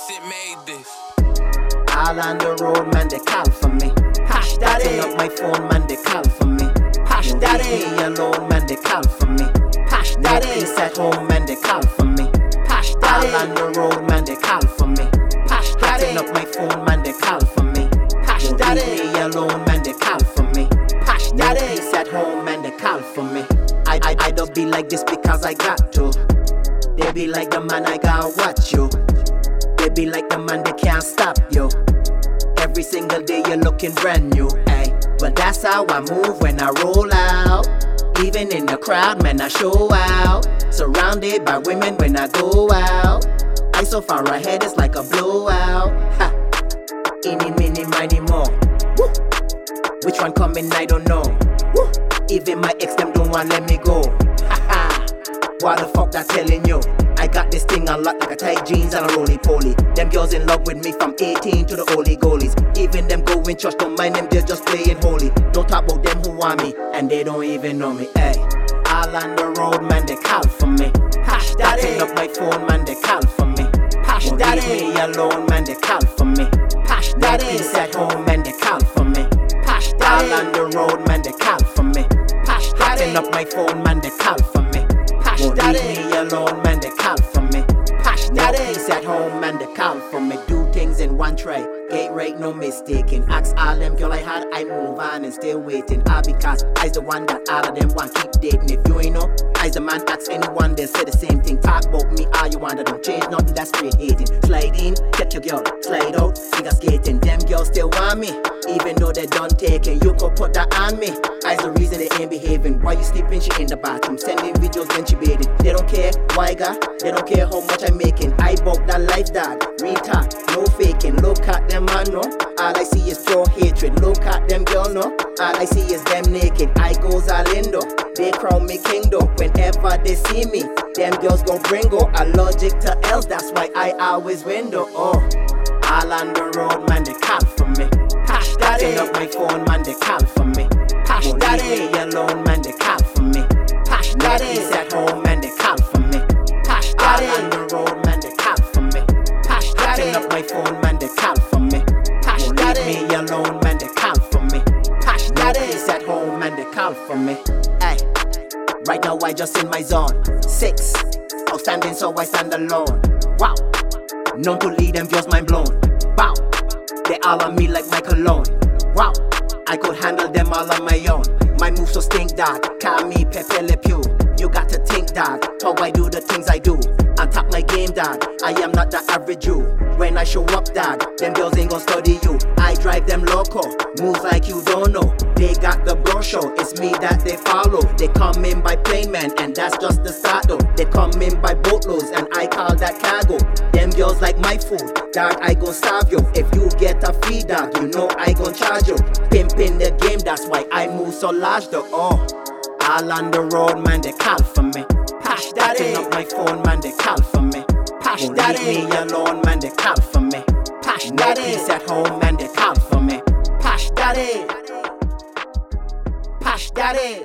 made this. All on the road, man, they call for me. Pash daddy. Picking up my phone, man, they call for me. Pash Won't daddy. leave me alone, man, they call for me. Pash No daddy. peace at home, man, they call for me. Pash All daddy. on the road, man, they call for me. Pash Picking daddy. up my phone, man, they call for me. Pash Won't daddy. leave me alone, man, they call for me. Pash No daddy. peace at home, man, they call for me. I, I, I don't be like this because I got to. They be like the man I got watch you. Be like the man they can't stop you. Every single day you're looking brand new, ay. Well, that's how I move when I roll out. Even in the crowd, man, I show out. Surrounded by women when I go out. I so far ahead, it's like a blowout. Ha. Any, mini, miny, more. Woo. Which one coming, I don't know. Woo. Even my ex, them don't want let me go. Why the fuck that telling you? I got this thing a lot like a tight jeans and a roly poly. Them girls in love with me from 18 to the holy goalies. Even them going church don't mind them, they're just playing holy. Don't talk about them who want me, and they don't even know me. Hey, all on the road, man, they call for me. Pash daddy. Up my phone, man, they call for me. Pash Won't daddy. leave me alone, man, they call for me. Pash No daddy. peace at home, man, daddy. leave me alone, man, they call for me. Pash No peace at home, man, they call for me. Do things in one try. Ain't right, no mistaking. Ask all them girl I had, I move on and still waiting. All because I's the one that all of them want keep dating. If you ain't know, I's the man, ask anyone, they'll say the same thing. Talk about me all you want, I don't change nothing, that's straight hating. Slide in, get your girl, slide out, figure skating. Them girls still want me, even though they done taking. You could put that on me. I's the reason they ain't behaving. Why you sleeping? She in the bathroom, sending videos when she bathing. They don't care why, God. They don't care how much I'm making. I bought that life, dog. Talk, no faking. Look at them, man, no. All I see is pure hatred. Look at them, girl, no. All I see is them naked. I goes all in. They crown me king though. Whenever they see me, them girls gon' bring go. Allergic to else, that's why I always win. Oh, all on the road, man, they call up my phone, man, they call for me. Pash Won't daddy. leave me alone, man, they call for me. Pash No daddy. peace at home, man, they call for me. Pash All on daddy. the road, man, they call for me. Picking daddy. up my phone, man, they call for me. Pash Won't daddy. leave me alone, man, they call for me. Pash No daddy. peace at home, man, they call for me. Hey, right now I just in my zone. Six, outstanding, so I stand alone. Wow, known to lead them, just mind blown. Wow, they all on me like my cologne. Wow, I could handle them all on my own. My moves so stink, dog. Call me Pepe Le Pew. You got to think, dog. How I do the things I do. I am not the average Jew. When I show up, dog, them girls ain't gon' study you. I drive them loco. Moves like you don't know. They got the brochure. It's me that they follow. They come in by plane, man, and that's just the though. They come in by boatloads, and I call that cargo. Them girls like my food, dog. I gon' starve you. If you get a free dog, you know I gon' charge you. Pimpin' the game, that's why I move so large, though. Oh, all on the road, man, they call for me. Pash Packing daddy. up my phone, man, they call for me. Pash daddy. Leave me alone, man, they call for me. Pash no daddy. Peace at home, man, they call for me. Pash daddy. pash daddy.